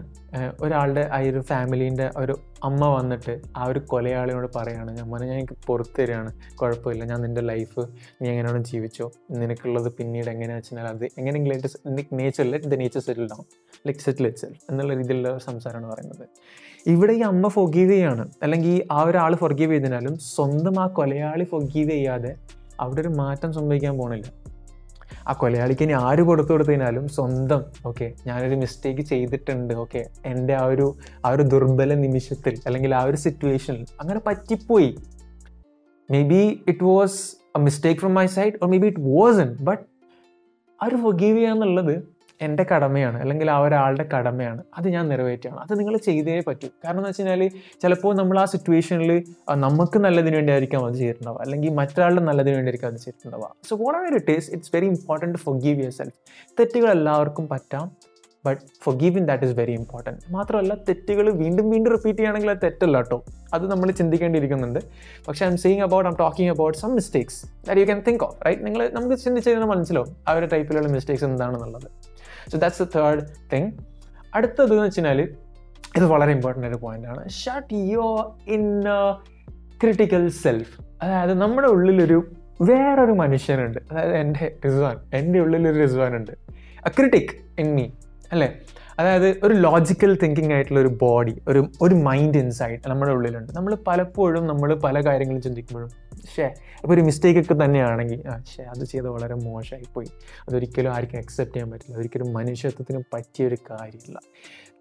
ഒരാളുടെ ആ ഒരു ഫാമിലീന്റെ ഒരു അമ്മ വന്നിട്ട് ആ ഒരു കൊലയാളിയോട് പറയാണ് ഞാൻ മോനെ ഞാൻ എനിക്ക് പുറത്ത് തരികയാണ് കുഴപ്പമില്ല ഞാൻ നിന്റെ ലൈഫ് നീ എങ്ങനെയാണ് ജീവിച്ചോ നിനക്കുള്ളത് പിന്നീട് എങ്ങനെയാണെന്ന് വെച്ചാൽ അത് എങ്ങനെയെങ്കിലും nature let the nature settle down like settle it എന്നുള്ള രീതിയിലുള്ള സംസാരമാണ് പറയുന്നത്. ഇവിടെ ഈ അമ്മ ഫൊഗീവ് ചെയ്യാണ് അല്ലെങ്കിൽ ആ ഒരാൾ ഫൊർഗീവ് ചെയ്തതിനാലും സ്വന്തം ആ കൊലയാളി ഫൊഗീവ് ചെയ്യാതെ അവിടെ ഒരു മാറ്റം സംഭവിക്കാൻ പോണില്ല. ആ കൊലയാളിക്ക് ഇനി ആര് കൊടുത്തു കൊടുത്തതിനാലും സ്വന്തം ഓക്കെ ഞാനൊരു മിസ്റ്റേക്ക് ചെയ്തിട്ടുണ്ട് ഓക്കെ എന്റെ ആ ഒരു ആ ഒരു ദുർബല നിമിഷത്തിൽ അല്ലെങ്കിൽ ആ ഒരു സിറ്റുവേഷനിൽ അങ്ങനെ പറ്റിപ്പോയി. Maybe it was a mistake from my side or maybe it wasn't but ആ ഒരു ഫൊഗീവ് ചെയ്യുക എന്നുള്ളത് എന്റെ കടമയാണ് അല്ലെങ്കിൽ ആ ഒരാളുടെ കടമയാണ്. അത് ഞാൻ നിറവേറ്റുകയാണ്. അത് നിങ്ങൾ ചെയ്തേ പറ്റൂ. കാരണം എന്ന് വെച്ച് കഴിഞ്ഞാൽ ചിലപ്പോൾ നമ്മൾ ആ സിറ്റുവേഷനിൽ നമുക്ക് നല്ലതിന് വേണ്ടി ആയിരിക്കാം അത് ചെയ്തിട്ടുണ്ടാവുക. അല്ലെങ്കിൽ മറ്റൊരാളുടെ നല്ലതിന് വേണ്ടി ആയിരിക്കും അത് ചെയ്തിട്ടുണ്ടാവുക. So whatever it is it's very important forgive yourself തെറ്റുകൾ എല്ലാവർക്കും പറ്റാം but forgiving that is very important മാത്രമല്ല തെറ്റുകൾ വീണ്ടും വീണ്ടും റിപ്പീറ്റ് ചെയ്യുകയാണെങ്കിൽ അത് തെറ്റല്ല കേട്ടോ അത് നമ്മൾ ചിന്തിക്കേണ്ടിയിരിക്കുന്നുണ്ട്. പക്ഷേ I'm seeing about I'm talking about some mistakes that you can think of right നിങ്ങൾ നമുക്ക് ചിന്തിച്ച് കഴിഞ്ഞാൽ മനസ്സിലാവും ആ ഒരു ടൈപ്പിലുള്ള മിസ്റ്റേക്സ് എന്താണെന്നുള്ളത്. So that's the third thing അടുത്തത് എന്ന് വെച്ച് കഴിഞ്ഞാൽ ഇത് വളരെ ഇമ്പോർട്ടന്റ് ഒരു പോയിന്റ് ആണ്. Shut your in critical self അതായത് നമ്മുടെ ഉള്ളിലൊരു വേറൊരു മനുഷ്യനുണ്ട്. അതായത് എന്റെ റിസ്വാൻ എന്റെ ഉള്ളിലൊരു റിസ്വാൻ ഉണ്ട് അ ക്രിട്ടിക് ഇൻ മീ അല്ലേ? അതായത് ഒരു ലോജിക്കൽ തിങ്കിങ് ആയിട്ടുള്ള ഒരു ബോഡി ഒരു ഒരു മൈൻഡ് ഇൻസൈറ്റ് നമ്മുടെ ഉള്ളിലുണ്ട്. നമ്മൾ പലപ്പോഴും നമ്മൾ പല കാര്യങ്ങളും ചിന്തിക്കുമ്പോഴും ഷേ അപ്പോൾ ഒരു മിസ്റ്റേക്ക് ഒക്കെ തന്നെയാണെങ്കിൽ ആ ഷേ അത് ചെയ്ത് വളരെ മോശമായി പോയി അതൊരിക്കലും ആർക്കും അക്സെപ്റ്റ് ചെയ്യാൻ പറ്റില്ല. ഒരിക്കലും മനുഷ്യത്വത്തിന് പറ്റിയൊരു കാര്യമില്ല.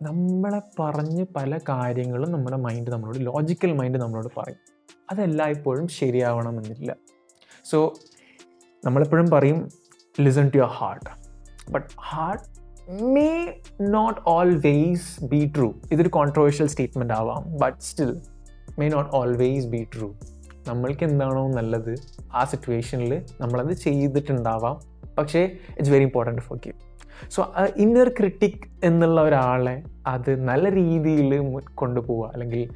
നമ്മളെ പറഞ്ഞ് പല കാര്യങ്ങളും നമ്മുടെ മൈൻഡ് നമ്മളോട് ലോജിക്കൽ മൈൻഡ് നമ്മളോട് പറയും. അതെല്ലായ്പ്പോഴും ശരിയാവണമെന്നില്ല. സോ നമ്മളെപ്പോഴും പറയും listen to your heart but heart may not always be true ഇതൊരു കോൺട്രവേഴ്ഷ്യൽ സ്റ്റേറ്റ്മെന്റ് ആവാം but still may not always be true നമ്മൾക്ക് എന്താണോ നല്ലത് ആ സിറ്റുവേഷനിൽ നമ്മളത് ചെയ്തിട്ടുണ്ടാവാം. പക്ഷേ it's very important forgive so inner critic എന്നുള്ള ഒരാളെ അത് നല്ല രീതിയിൽ കൊണ്ടുപോവുക അല്ലെങ്കിൽ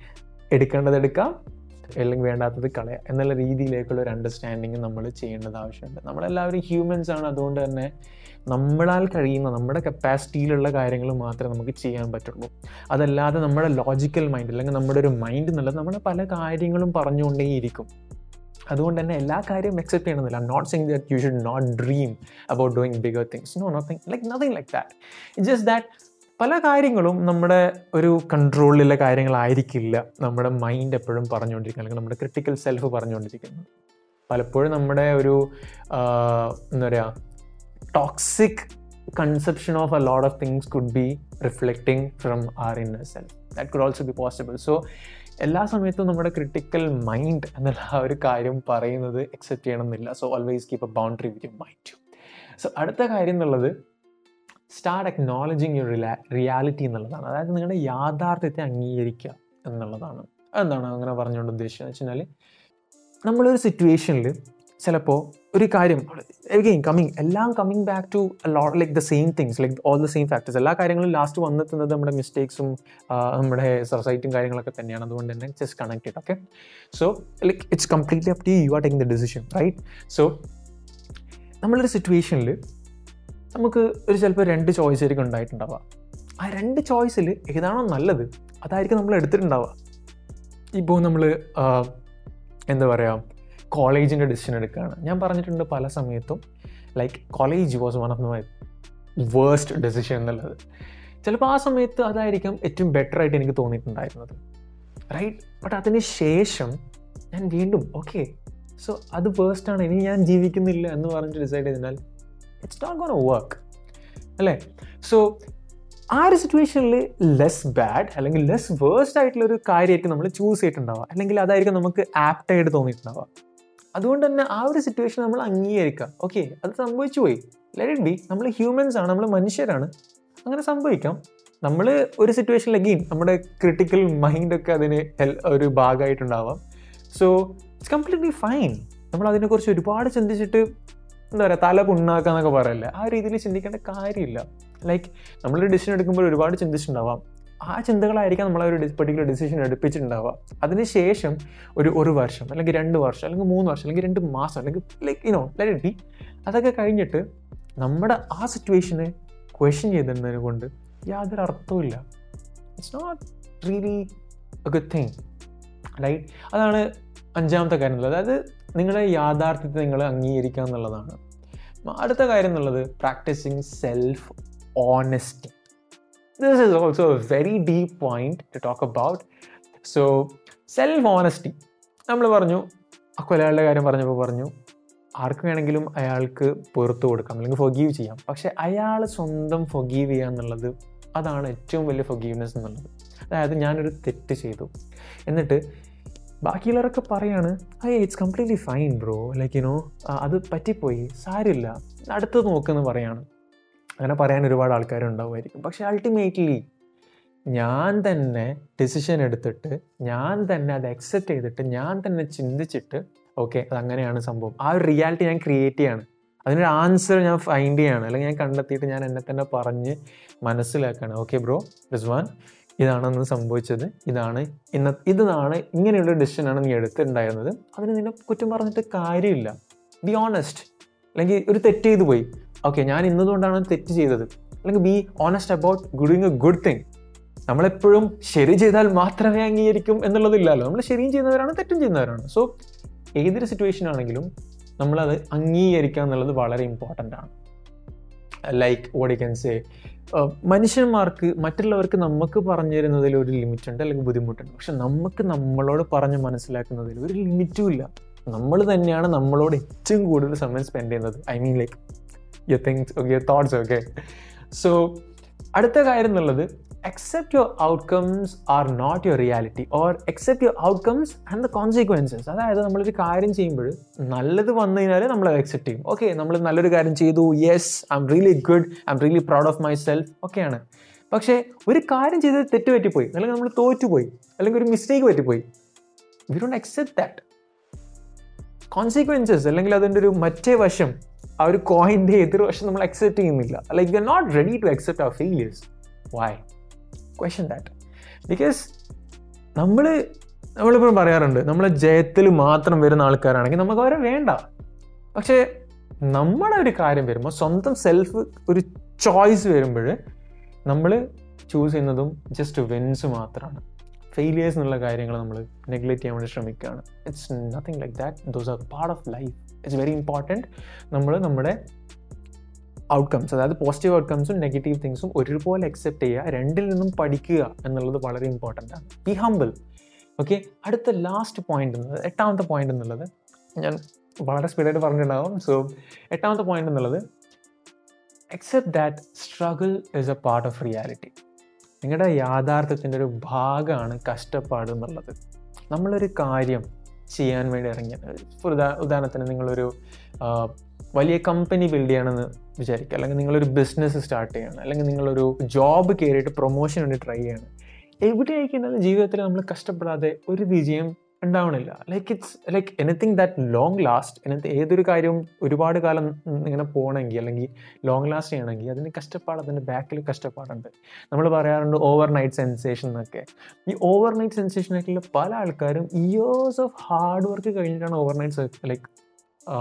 എടുക്കേണ്ടത് എടുക്കാം അല്ലെങ്കിൽ വേണ്ടാത്തത് കളയാം എന്നുള്ള രീതിയിലേക്കുള്ള ഒരു അണ്ടർസ്റ്റാൻഡിങ് നമ്മൾ ചെയ്യേണ്ടത് ആവശ്യമുണ്ട്. നമ്മളെല്ലാവരും ഹ്യൂമൻസ് ആണ്. അതുകൊണ്ട് തന്നെ നമ്മളാൽ കഴിയുന്ന നമ്മുടെ കപ്പാസിറ്റിയിലുള്ള കാര്യങ്ങൾ മാത്രമേ നമുക്ക് ചെയ്യാൻ പറ്റുള്ളൂ. അതല്ലാതെ നമ്മുടെ ലോജിക്കൽ മൈൻഡ് അല്ലെങ്കിൽ നമ്മുടെ ഒരു മൈൻഡ് എന്നുള്ളത് നമ്മുടെ പല കാര്യങ്ങളും പറഞ്ഞുകൊണ്ടേയിരിക്കും അതുകൊണ്ട് തന്നെ എല്ലാ കാര്യവും അക്സെപ്റ്റ് ചെയ്യണമെന്നില്ല. Not saying that you should not dream about doing bigger things no nothing like nothing like that just that പല കാര്യങ്ങളും നമ്മുടെ ഒരു കൺട്രോളിലുള്ള കാര്യങ്ങളായിരിക്കില്ല നമ്മുടെ മൈൻഡ് എപ്പോഴും പറഞ്ഞുകൊണ്ടിരിക്കുന്നത് അല്ലെങ്കിൽ നമ്മുടെ ക്രിട്ടിക്കൽ സെൽഫ് പറഞ്ഞുകൊണ്ടിരിക്കുന്നത്. പലപ്പോഴും നമ്മുടെ ഒരു എന്താ പറയുക toxic conception of a lot of things could be reflecting from our in self that could also be possible so എല്ലാ സമയത്തും നമ്മുടെ ക്രിട്ടിക്കൽ മൈൻഡ് എന്നുള്ള ആ ഒരു കാര്യം പറയുന്നത് അക്സെപ്റ്റ് ചെയ്യണമെന്നില്ല. So always keep a boundary with you mind so അടുത്ത കാര്യം എന്നുള്ളത് സ്റ്റാർട്ട് അക്നോളജിങ് യുവർ റിയാലിറ്റി എന്നുള്ളതാണ്. അതായത് നിങ്ങളുടെ യാഥാർത്ഥ്യത്തെ അംഗീകരിക്കുക എന്നുള്ളതാണ്. എന്താണ് അങ്ങനെ പറഞ്ഞുകൊണ്ട് ഉദ്ദേശിച്ചത് വെച്ച് കഴിഞ്ഞാൽ നമ്മളൊരു സിറ്റുവേഷനിൽ ചിലപ്പോൾ ഒരു കാര്യം എഗെയിൻ കമ്മിങ് എല്ലാം coming back to lot like the same things like all the same factors എല്ലാ കാര്യങ്ങളും ലാസ്റ്റ് വന്നെത്തുന്നത് നമ്മുടെ മിസ്റ്റേക്സും നമ്മുടെ സൊസൈറ്റിയും കാര്യങ്ങളൊക്കെ തന്നെയാണ്. അതുകൊണ്ട് തന്നെ just connected okay so like it's completely up to you are taking the decision right so നമ്മളൊരു സിറ്റുവേഷനിൽ നമുക്ക് ഒരു ചിലപ്പോൾ രണ്ട് ചോയ്സ് ആയിരിക്കും ഉണ്ടായിട്ടുണ്ടാവുക. ആ രണ്ട് ചോയ്സിൽ ഏതാണോ നല്ലത് അതായിരിക്കും നമ്മൾ എടുത്തിട്ടുണ്ടാവുക. ഇപ്പോൾ നമ്മൾ എന്താ പറയുക കോളേജിന്റെ ഡിസിഷൻ എടുക്കുകയാണ്. ഞാൻ പറഞ്ഞിട്ടുണ്ട് പല സമയത്തും like college was one of my worst decision എന്നുള്ളത്. ചിലപ്പോൾ ആ സമയത്ത് അതായിരിക്കും ഏറ്റവും ബെറ്റർ ആയിട്ട് എനിക്ക് തോന്നിയിട്ടുണ്ടായിരുന്നത്. റൈറ്റ് ബട്ട് അതിന് ശേഷം ഞാൻ വീണ്ടും ഓക്കെ സോ അത് വേഴ്സ്റ്റാണ് ഇനി ഞാൻ ജീവിക്കുന്നില്ല എന്ന് പറഞ്ഞിട്ട് ഡിസൈഡ് ചെയ്താൽ ഇറ്റ്സ് നോട്ട് ഗോൺ വർക്ക് അല്ലേ? സോ ആ ഒരു സിറ്റുവേഷനിൽ ലെസ് ബാഡ് അല്ലെങ്കിൽ ലെസ് വേഴ്സ്റ്റ് ആയിട്ടുള്ള ഒരു കാര്യമായിരിക്കും നമ്മൾ ചൂസ് ചെയ്തിട്ടുണ്ടാവുക. അല്ലെങ്കിൽ അതായിരിക്കും നമുക്ക് ആപ്റ്റായിട്ട് തോന്നിയിട്ടുണ്ടാവുക. അതുകൊണ്ട് തന്നെ ആ ഒരു സിറ്റുവേഷൻ നമ്മൾ അംഗീകരിക്കുക. ഓക്കെ അത് സംഭവിച്ചു പോയി. ലെറ്റ് ബി നമ്മൾ ഹ്യൂമൻസ് ആണ് നമ്മൾ മനുഷ്യരാണ്. അങ്ങനെ സംഭവിക്കാം. നമ്മൾ ഒരു സിറ്റുവേഷനിൽ അഗെയിൻ നമ്മുടെ ക്രിട്ടിക്കൽ മൈൻഡൊക്കെ അതിന് ഒരു ഭാഗമായിട്ടുണ്ടാവാം. സോ ഇറ്റ്സ് കംപ്ലീറ്റ്ലി ഫൈൻ നമ്മൾ അതിനെക്കുറിച്ച് ഒരുപാട് ചിന്തിച്ചിട്ട് എന്താ പറയുക തല പുണ്ണാക്കുക എന്നൊക്കെ പറയല്ലേ? ആ രീതിയിൽ ചിന്തിക്കേണ്ട കാര്യമില്ല. ലൈക്ക് നമ്മളൊരു ഡിസിഷൻ എടുക്കുമ്പോൾ ഒരുപാട് ചിന്തിച്ചിട്ടുണ്ടാവാം. ആ ചിന്തകളായിരിക്കാം നമ്മൾ ഒരു പെർട്ടിക്കുലർ ഡിസിഷൻ എടുപ്പിച്ചിട്ടുണ്ടാവുക അതിനുശേഷം ഒരു ഒരു വർഷം അല്ലെങ്കിൽ രണ്ട് വർഷം അല്ലെങ്കിൽ മൂന്ന് വർഷം അല്ലെങ്കിൽ രണ്ട് മാസം അല്ലെങ്കിൽ ലൈക്ക് ഇനോ ലെറ്റ് ബി അതൊക്കെ കഴിഞ്ഞിട്ട് നമ്മുടെ ആ സിറ്റുവേഷനെ ക്വസ്റ്റ്യൻ ചെയ്തിരുന്നതിനെ കൊണ്ട് യാതൊരു അർത്ഥവുമില്ല it's not really a good thing right അതാണ് അഞ്ചാമത്തെ കാര്യം അതായത് നിങ്ങളുടെ യാഥാർത്ഥ്യത്തെ നിങ്ങൾ അംഗീകരിക്കുക എന്നുള്ളതാണ്. അടുത്ത കാര്യം എന്നുള്ളത് practicing self honesty this is also a very deep point to talk about so self honesty നമ്മൾ പറഞ്ഞു ആ കൊലയാളുടെ കാര്യം പറഞ്ഞപ്പോൾ പറഞ്ഞു ആർക്ക് വേണമെങ്കിലും അയാൾക്ക് പുറത്തു കൊടുക്കാം അല്ലെങ്കിൽ ഫൊഗീവ് ചെയ്യാം. പക്ഷേ അയാൾ സ്വന്തം ഫൊഗീവ് ചെയ്യുക എന്നുള്ളത് അതാണ് ഏറ്റവും വലിയ ഫൊഗീവ്നെസ് എന്നുള്ളത്. അതായത് ഞാനൊരു തെറ്റ് ചെയ്തു. എന്നിട്ട് ബാക്കിയുള്ളവരൊക്കെ പറയാണ് അയ്യ it's completely fine bro like you know അത് പറ്റിപ്പോയി. സാരില്ല. അടുത്ത് നോക്കുമെന്ന് പറയാണ്. അങ്ങനെ പറയാൻ ഒരുപാട് ആൾക്കാരുണ്ടാവുമായിരിക്കും. പക്ഷേ അൾട്ടിമേറ്റ്ലി ഞാൻ തന്നെ ഡിസിഷൻ എടുത്തിട്ട് ഞാൻ തന്നെ അത് അക്സെപ്റ്റ് ചെയ്തിട്ട് ഞാൻ തന്നെ ചിന്തിച്ചിട്ട് ഓക്കെ അതങ്ങനെയാണ് സംഭവം. ആ ഒരു റിയാലിറ്റി ഞാൻ ക്രിയേറ്റ് ചെയ്യാണ്. അതിനൊരു ആൻസർ ഞാൻ ഫൈൻഡ് ചെയ്യാണ്. അല്ലെങ്കിൽ ഞാൻ കണ്ടെത്തിയിട്ട് ഞാൻ എന്നെ തന്നെ പറഞ്ഞ് മനസ്സിലാക്കുകയാണ് ഓക്കെ ബ്രോ റിസ്വാൻ ഇതാണെന്ന് സംഭവിച്ചത്. ഇതാണ് ഇന്ന ഇതാണ് ഇങ്ങനെയുള്ള ഡിസിഷനാണ് നീ എടുത്തിട്ടുണ്ടായിരുന്നത്. അതിന് നിന്നെ കുറ്റം പറഞ്ഞിട്ട് കാര്യമില്ല. ബി ഓണസ്റ്റ് അല്ലെങ്കിൽ ഒരു തെറ്റ് ചെയ്തു പോയി. ഓക്കെ ഞാൻ ഇന്നതുകൊണ്ടാണ് തെറ്റ് ചെയ്തത്. അല്ലെങ്കിൽ ബി ഓണസ്റ്റ് അബൌട്ട് ഗുഡിങ് എ ഗുഡ് തിങ് നമ്മളെപ്പോഴും ശരി ചെയ്താൽ മാത്രമേ അംഗീകരിക്കും എന്നുള്ളതില്ലല്ലോ. നമ്മൾ ശരിയും ചെയ്യുന്നവരാണ് തെറ്റും ചെയ്യുന്നവരാണ്. സോ ഏതൊരു സിറ്റുവേഷൻ ആണെങ്കിലും നമ്മളത് അംഗീകരിക്കുക എന്നുള്ളത് വളരെ ഇമ്പോർട്ടന്റ് ആണ്. Like what you can say മനുഷ്യന്മാർക്ക് മറ്റുള്ളവർക്ക് നമുക്ക് പറഞ്ഞു തരുന്നതിൽ ഒരു ലിമിറ്റുണ്ട് അല്ലെങ്കിൽ ബുദ്ധിമുട്ടുണ്ട്. പക്ഷെ നമുക്ക് നമ്മളോട് പറഞ്ഞ് മനസ്സിലാക്കുന്നതിൽ ഒരു ലിമിറ്റും ഇല്ല. നമ്മൾ തന്നെയാണ് നമ്മളോട് ഏറ്റവും കൂടുതൽ സമയം സ്പെൻഡ് ചെയ്യുന്നത്. I mean like your things your thoughts okay so അടുത്ത കാര്യം എന്നുള്ളത് accept your outcomes are not your reality or accept your outcomes and the consequences. അതായത് നമ്മളൊരു കാര്യം ചെയ്യുമ്പോൾ നല്ലത് വന്നു കഴിഞ്ഞാൽ നമ്മൾ അത് അക്സെപ്റ്റ് ചെയ്യും. ഓക്കെ നമ്മൾ നല്ലൊരു കാര്യം ചെയ്തു. Yes I'm really good I'm really proud of myself ഒക്കെയാണ് പക്ഷേ ഒരു കാര്യം ചെയ്ത് തെറ്റ് പറ്റിപ്പോയി അല്ലെങ്കിൽ നമ്മൾ തോറ്റുപോയി. അല്ലെങ്കിൽ ഒരു മിസ്റ്റേക്ക് പറ്റിപ്പോയി. We don't accept that consequences അല്ലെങ്കിൽ അതിന്റെ ഒരു മറ്റേ വശം ആ ഒരു കോയിന്റെ എതിർവശം നമ്മൾ അക്സെപ്റ്റ് ചെയ്യുന്നില്ല. Like we are not ready to accept our failures why question that because നമ്മൾ നമ്മളിപ്പോഴും പറയാറുണ്ട് നമ്മൾ ജയത്തിൽ മാത്രം വരുന്ന ആൾക്കാരാണെങ്കിൽ നമുക്ക് അവരെ വേണ്ട. പക്ഷേ നമ്മുടെ ഒരു കാര്യം വരുമ്പോൾ സ്വന്തം സെൽഫ് ഒരു ചോയ്സ് വരുമ്പോൾ നമ്മൾ ചൂസ് ചെയ്യുന്നതും ജസ്റ്റ് വിൻസ് മാത്രമാണ് ഫെയിലിയേഴ്സ് എന്നുള്ള കാര്യങ്ങൾ നമ്മൾ നെഗ്ലക്റ്റ് ചെയ്യാൻ വേണ്ടി ശ്രമിക്കുകയാണ്. It's nothing like that those are part of life it's very important നമ്മൾ നമ്മുടെ ഔട്ട്കംസ് അതായത് പോസിറ്റീവ് ഔട്ട്കംസും നെഗറ്റീവ് തിങ്സും ഒരുപോലെ അക്സെപ്റ്റ് ചെയ്യുക രണ്ടിൽ നിന്നും പഠിക്കുക എന്നുള്ളത് വളരെ ഇമ്പോർട്ടന്റ് ആണ്. ബി ഹംബിൾ ഓക്കെ അടുത്ത ലാസ്റ്റ് പോയിന്റ് എന്നുള്ളത് എട്ടാമത്തെ പോയിന്റ് എന്നുള്ളത് ഞാൻ വളരെ സ്പീഡായിട്ട് പറഞ്ഞിട്ടുണ്ടാകും സോ എട്ടാമത്തെ പോയിന്റ് എന്നുള്ളത് accept that struggle is a part of reality നിങ്ങളുടെ യാഥാർത്ഥ്യത്തിന്റെ ഒരു ഭാഗമാണ് കഷ്ടപ്പാട് എന്നുള്ളത്. നമ്മളൊരു കാര്യം ചെയ്യാൻ വേണ്ടി For ഉദാ ഉദാഹരണത്തിന് നിങ്ങളൊരു വലിയ കമ്പനി ബിൽഡ് ചെയ്യണമെന്ന് വിചാരിക്കുക. അല്ലെങ്കിൽ നിങ്ങളൊരു ബിസിനസ് സ്റ്റാർട്ട് ചെയ്യണം. അല്ലെങ്കിൽ നിങ്ങളൊരു ജോബ് കയറിയിട്ട് പ്രൊമോഷൻ വേണ്ടി ട്രൈ ചെയ്യണം. എവിടെയായിരിക്കും ജീവിതത്തിൽ നമ്മൾ കഷ്ടപ്പെടാതെ ഒരു വിജയം ഉണ്ടാവണില്ല. Like it's like anything that long last എനിക്ക് ഏതൊരു കാര്യവും ഒരുപാട് കാലം ഇങ്ങനെ പോകണമെങ്കിൽ അല്ലെങ്കിൽ ലോങ് ലാസ്റ്റ് ചെയ്യണമെങ്കിൽ അതിന് കഷ്ടപ്പാട് അതിന്റെ ബാക്കിൽ കഷ്ടപ്പാടുണ്ട്. നമ്മൾ പറയാറുണ്ട് ഓവർ നൈറ്റ് സെൻസേഷൻ എന്നൊക്കെ. ഈ ഓവർ നൈറ്റ് സെൻസേഷനൊക്കെയുള്ള പല ആൾക്കാരും ഇയേഴ്സ് ഓഫ് ഹാർഡ് വർക്ക് കഴിഞ്ഞിട്ടാണ് ഓവർ നൈറ്റ് ലൈക്ക്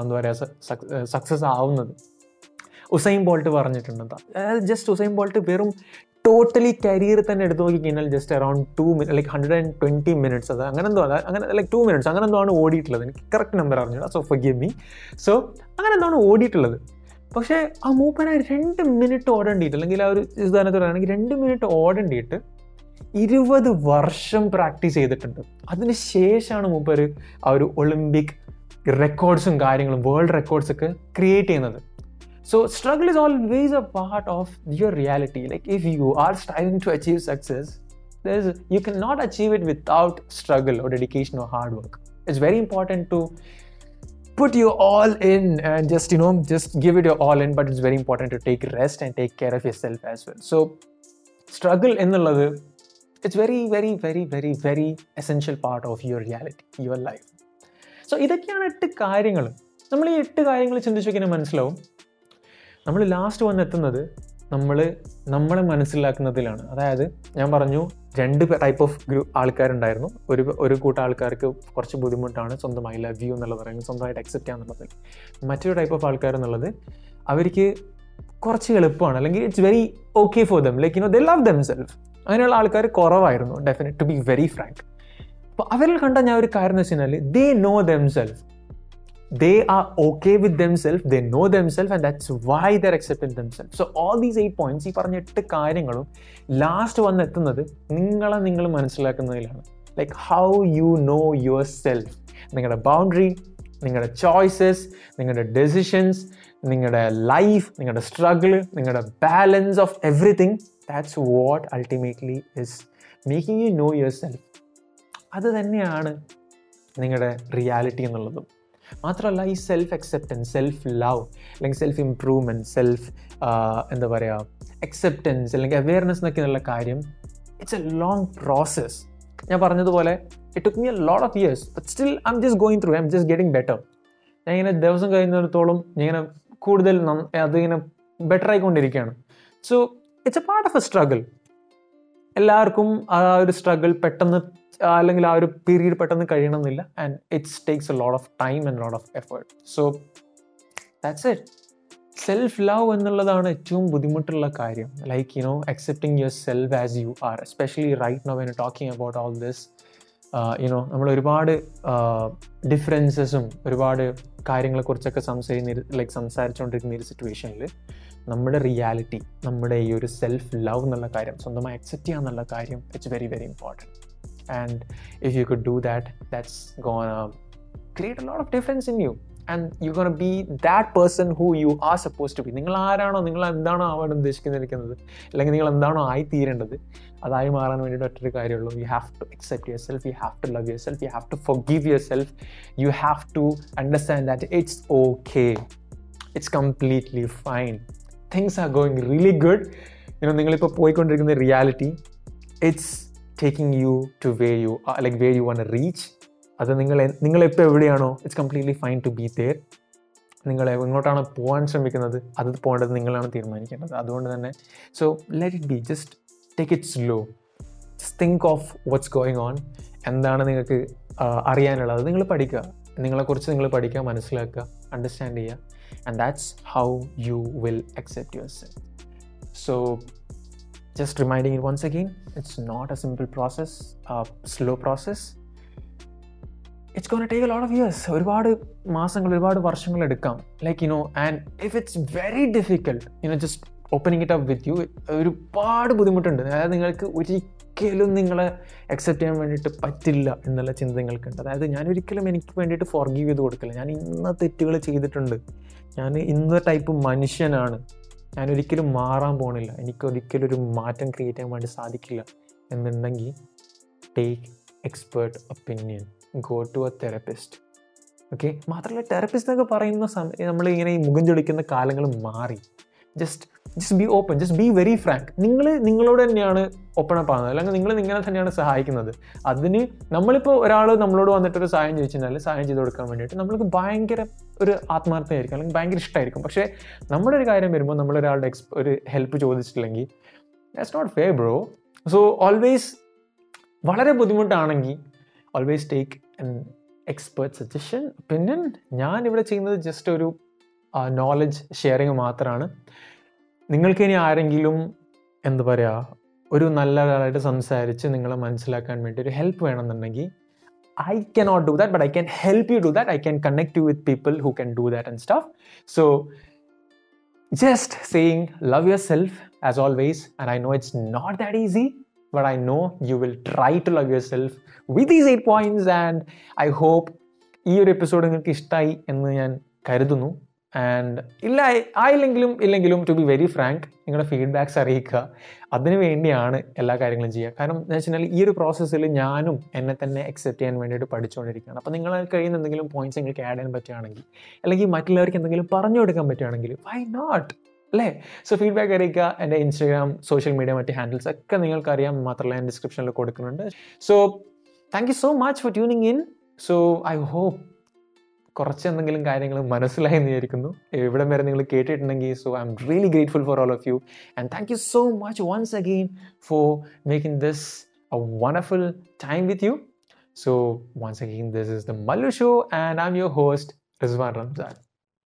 എന്താ പറയുക സക്സസ് ആവുന്നത്. ഉസൈൻ ബോൾട്ട് പറഞ്ഞിട്ടുണ്ട് ജസ്റ്റ് ഉസൈൻ ബോൾട്ട് വെറും ടോട്ടലി കരിയർ തന്നെ എടുത്തു നോക്കി കഴിഞ്ഞാൽ just around two minute like hundred and twenty minutes അത് അങ്ങനെ എന്തോ അങ്ങനെ ലൈക്ക് ടു മിനിറ്റ്സ് അങ്ങനെ എന്തോ ആണ് ഓടിയിട്ടുള്ളത്. എനിക്ക് കറക്റ്റ് നമ്പർ അറിഞ്ഞു so forgive me so അങ്ങനെ എന്താണ് ഓടിയിട്ടുള്ളത്. പക്ഷേ ആ മൂപ്പന രണ്ട് മിനിറ്റ് ഓടേണ്ടിയിട്ട് അല്ലെങ്കിൽ ആ ഒരു ഉദാഹരണത്തിൽ പറയുകയാണെങ്കിൽ രണ്ട് മിനിറ്റ് ഓടേണ്ടിയിട്ട് ഇരുപത് വർഷം പ്രാക്ടീസ് ചെയ്തിട്ടുണ്ട്. അതിന് ശേഷമാണ് മൂപ്പർ ആ ഒരു ഒളിമ്പിക് റെക്കോർഡ്സും കാര്യങ്ങളും വേൾഡ് റെക്കോർഡ്സ് ഒക്കെ ക്രിയേറ്റ് ചെയ്യുന്നത് So struggle is always a part of your reality. Like if you are striving to achieve success, there's you cannot achieve it without struggle or dedication or hard work. It's very important to put you all in and just you know just give it your all in, but it's very important to take rest and take care of yourself as well. So struggle എന്നുള്ളത് it's very very very very very essential part of your reality your life So ഇതൊക്കെയാണ് എട്ട് കാര്യങ്ങൾ. നമ്മൾ ഈ എട്ട് കാര്യങ്ങൾ ചിന്തിച്ചു കഴിഞ്ഞാൽ മനസ്സിലാവും. നമ്മൾ ലാസ്റ്റ് വന്നെത്തുന്നത് നമ്മൾ നമ്മളെ മനസ്സിലാക്കുന്നതിലാണ്. അതായത് ഞാൻ പറഞ്ഞു രണ്ട് ടൈപ്പ് ഓഫ് ഗ്രൂ ആൾക്കാരുണ്ടായിരുന്നു. ഒരു ഒരു കൂട്ടം ആൾക്കാർക്ക് കുറച്ച് ബുദ്ധിമുട്ടാണ് സ്വന്തം ഐ ലവ് യു എന്നുള്ളത് പറയുന്നത് സ്വന്തമായിട്ട് അക്സെപ്റ്റ് ചെയ്യാന്നുള്ളതിൽ മറ്റൊരു ടൈപ്പ് ഓഫ് ആൾക്കാർ എന്നുള്ളത് അവർക്ക് കുറച്ച് എളുപ്പമാണ്. അല്ലെങ്കിൽ it's very okay for them like you know the love them self അങ്ങനെയുള്ള ആൾക്കാർ കുറവായിരുന്നു definite to be very frank അപ്പോൾ അവരിൽ കണ്ട ഞാൻ ഒരു കാര്യം എന്ന് വെച്ച് കഴിഞ്ഞാൽ they know them self are are with with they know know and that's why there they're them self so all these eight points ഈ പറഞ്ഞ എട്ട് കാര്യങ്ങളും ലാസ്റ്റ് വന്നെത്തുന്നത് നിങ്ങളെ നിങ്ങൾ മനസ്സിലാക്കുന്നതിലാണ്. Like how you know your self നിങ്ങളുടെ ബൗണ്ടറി നിങ്ങളുടെ ചോയ്സസ് നിങ്ങളുടെ ഡെസിഷൻസ് നിങ്ങളുടെ ലൈഫ് നിങ്ങളുടെ സ്ട്രഗിൾ നിങ്ങളുടെ balance of everything that's what ultimately is making you know yourself അത് തന്നെയാണ് നിങ്ങളുടെ റിയാലിറ്റി എന്നുള്ളതും. മാത്രമല്ല ഈ സെൽഫ് അക്സെപ്റ്റൻസ് സെൽഫ് ലവ് അല്ലെങ്കിൽ സെൽഫ് ഇംപ്രൂവ്മെന്റ് സെൽഫ് എന്താ പറയുക അക്സെപ്റ്റൻസ് അല്ലെങ്കിൽ അവെയർനെസ് എന്നൊക്കെ ഉള്ള കാര്യം ഇറ്റ്സ് എ ലോങ് പ്രോസസ്സ് ഞാൻ പറഞ്ഞതുപോലെ it took me a lot of years but still I'm just going through I'm just getting better ഞാൻ ഇങ്ങനെ ദിവസം കഴിയുന്നിടത്തോളം ഞാൻ ഇങ്ങനെ കൂടുതൽ അതിങ്ങനെ ബെറ്റർ ആയിക്കൊണ്ടിരിക്കുകയാണ്. So it's a part of a struggle എല്ലാവർക്കും ആ ഒരു സ്ട്രഗിൾ പെട്ടെന്ന് അല്ലെങ്കിൽ ആ ഒരു പീരീഡ് പെട്ടെന്ന് കഴിയണമെന്നില്ല. And it's takes a lot of time and lot of effort so that's it self love എന്നുള്ളതാണ് ഏറ്റവും ബുദ്ധിമുട്ടുള്ള കാര്യം. Like you know accepting yourself as you are especially right no when talking about all this you know നമ്മൾ ഒരുപാട് ഡിഫറൻസസും ഒരുപാട് കാര്യങ്ങളെക്കുറിച്ചൊക്കെ സംസാരിക്കുന്ന ലൈക്ക് സംസാരിച്ചുകൊണ്ടിരിക്കുന്ന ഒരു സിറ്റുവേഷനിൽ നമ്മുടെ റിയാലിറ്റി നമ്മുടെ ഈ ഒരു സെൽഫ് ലവ് എന്നുള്ള കാര്യം സ്വന്തമായി അക്സെപ്റ്റ് ചെയ്യുക എന്നുള്ള കാര്യം it's very very important and if you could do that that's gonna create a lot of difference in you and you gonna be that person who you are suppose to be നിങ്ങൾ ആരാണോ നിങ്ങൾ എന്താണോ ആവാൻ ഉദ്ദേശിക്കുന്നിരിക്കുന്നത് അല്ലെങ്കിൽ നിങ്ങൾ എന്താണോ ആയി തീരേണ്ടത് അതായി മാറാൻ വേണ്ടിയിട്ട് ഒറ്റൊരു കാര്യമുള്ളൂ. You have to accept yourself you have to love yourself you have to forgive yourself you have to understand that it's okay it's completely fine things are going really good you know നിങ്ങളിപ്പോൾ പോയിക്കൊണ്ടിരിക്കുന്ന reality it's taking you to way you like way you wanna reach അത് നിങ്ങൾ നിങ്ങളിപ്പോൾ എവിടെയാണോ it's completely fine to be there നിങ്ങൾ എങ്ങോട്ടാണ് പോകാൻ ശ്രമിക്കുന്നത് അത് പോകേണ്ടത് നിങ്ങളാണ് തീരുമാനിക്കേണ്ടത്. അതുകൊണ്ട് തന്നെ so let it be just take it slow just think of what's going on എന്താണ് നിങ്ങൾക്ക് ആ, അറിയാനുള്ളത്. നിങ്ങൾ പഠിക്കുക. നിങ്ങളെക്കുറിച്ച് നിങ്ങൾ പഠിക്കുക മനസ്സിലാക്കുക അണ്ടർസ്റ്റാൻഡ് ചെയ്യുക. And that's how you will accept yourself so just reminding you once again it's not a simple process a slow process. It's gonna take lot of years ഒരുപാട് മാസങ്ങൾ ഒരുപാട് വർഷങ്ങൾ എടുക്കാം. Like you know and if it's very difficult you know just opening it up with you ഒരുപാട് ബുദ്ധിമുട്ടുണ്ട്. അതായത് നിങ്ങൾക്ക് ഒരിക്കലും നിങ്ങളെ അക്സെപ്റ്റ് ചെയ്യാൻ വേണ്ടിയിട്ട് പറ്റില്ല എന്നുള്ള ചിന്ത നിങ്ങൾക്കുണ്ട്. അതായത് ഞാൻ ഒരിക്കലും എനിക്ക് വേണ്ടിയിട്ട് ഫോർഗീവ് ചെയ്ത് കൊടുക്കില്ല. ഞാൻ ഇന്ന തെറ്റുകൾ ചെയ്തിട്ടുണ്ട്. ഞാൻ ഇന്ന ടൈപ്പ് മനുഷ്യനാണ്. ഞാൻ ഒരിക്കലും മാറാൻ പോകണില്ല എനിക്ക് ഒരിക്കലും ഒരു മാറ്റം ക്രിയേറ്റ് ചെയ്യാൻ വേണ്ടി സാധിക്കില്ല എന്നുണ്ടെങ്കിൽ take expert opinion go to a therapist okay മാത്രമല്ല തെറപ്പിസ്റ്റ് എന്നൊക്കെ പറയുന്ന സമയം നമ്മളിങ്ങനെ ഈ മുഖം ചൊളിക്കുന്ന കാലങ്ങൾ മാറി. Just just be open just be very frank നിങ്ങൾ നിങ്ങളോട് തന്നെയാണ് ഓപ്പൺ അപ്പ് ആകുന്നത് അല്ലെങ്കിൽ നിങ്ങൾ നിങ്ങളെ തന്നെയാണ് സഹായിക്കുന്നത്. അതിന് നമ്മളിപ്പോൾ ഒരാൾ നമ്മളോട് വന്നിട്ടൊരു സഹായം ചോദിച്ചാൽ സഹായം ചെയ്ത് കൊടുക്കാൻ വേണ്ടിയിട്ട് നമ്മൾക്ക് ഭയങ്കര ഒരു ആത്മാർത്ഥമായിരിക്കും അല്ലെങ്കിൽ ഭയങ്കര ഇഷ്ടമായിരിക്കും പക്ഷേ നമ്മുടെ ഒരു കാര്യം വരുമ്പോൾ നമ്മളൊരാളുടെ എക്സ് ഒരു help ചോദിച്ചിട്ടില്ലെങ്കിൽ that's not fair bro so always വളരെ ബുദ്ധിമുട്ടാണെങ്കിൽ always take an expert suggestion opinion ഞാൻ ഇവിടെ ചെയ്യുന്നത് ജസ്റ്റ് ഒരു നോളജ് ഷെയറിങ് മാത്രമാണ് നിങ്ങൾക്ക് ഇനി ആരെങ്കിലും എന്താ പറയുക ഒരു നല്ല ഒരാളായിട്ട് സംസാരിച്ച് നിങ്ങളെ മനസ്സിലാക്കാൻ വേണ്ടി ഒരു ഹെൽപ്പ് വേണമെന്നുണ്ടെങ്കിൽ I cannot do that but I can help you do that I can connect you with people who can do that and stuff so just saying love yourself as always and I know it's not that easy but I know you will try to love yourself with these eight points and I hope ഈ ഒരു എപ്പിസോഡ് നിങ്ങൾക്ക് ഇഷ്ടമായി എന്ന് ഞാൻ കരുതുന്നു. ആൻഡ് ഇല്ല ആയില്ലെങ്കിലും ഇല്ലെങ്കിലും ടു ബി വെരി ഫ്രാങ്ക് നിങ്ങളുടെ ഫീഡ്ബാക്ക്സ് അറിയിക്കുക. അതിനു വേണ്ടിയാണ് എല്ലാ കാര്യങ്ങളും ചെയ്യുക. കാരണം എന്ന് വെച്ചാൽ ഈ ഒരു പ്രോസസ്സിൽ ഞാനും എന്നെ തന്നെ അക്സെപ്റ്റ് ചെയ്യാൻ വേണ്ടിയിട്ട് പഠിച്ചുകൊണ്ടിരിക്കുകയാണ്. അപ്പോൾ നിങ്ങൾ കഴിയുന്ന എന്തെങ്കിലും പോയിന്റ്സ് നിങ്ങൾക്ക് ആഡ് ചെയ്യാൻ പറ്റുകയാണെങ്കിൽ അല്ലെങ്കിൽ മറ്റുള്ളവർക്ക് എന്തെങ്കിലും പറഞ്ഞു കൊടുക്കാൻ പറ്റുകയാണെങ്കിൽ വൈ നോട്ട് അല്ലേ? സോ ഫീഡ്ബാക്ക് അറിയിക്കുക. എന്റെ ഇൻസ്റ്റാഗ്രാം സോഷ്യൽ മീഡിയ മറ്റ് ഹാൻഡിൽസ് ഒക്കെ നിങ്ങൾക്കറിയാം. മാത്രമല്ല ഞാൻ ഡിസ്ക്രിപ്ഷനിൽ കൊടുക്കുന്നുണ്ട്. So thank you so much for tuning in so I hope കുറച്ച് എന്തെങ്കിലും കാര്യങ്ങൾ മനസ്സിലായി എന്ന് വിചാരിക്കുന്നു. ഇവിടെ വരെ നിങ്ങൾ കേട്ടിട്ടുണ്ടെങ്കിൽ so I'm really grateful for all of you and thank you so much once again for making this a wonderful time with you so once again this is the Mallu show and I am your host Rizwan Ramzan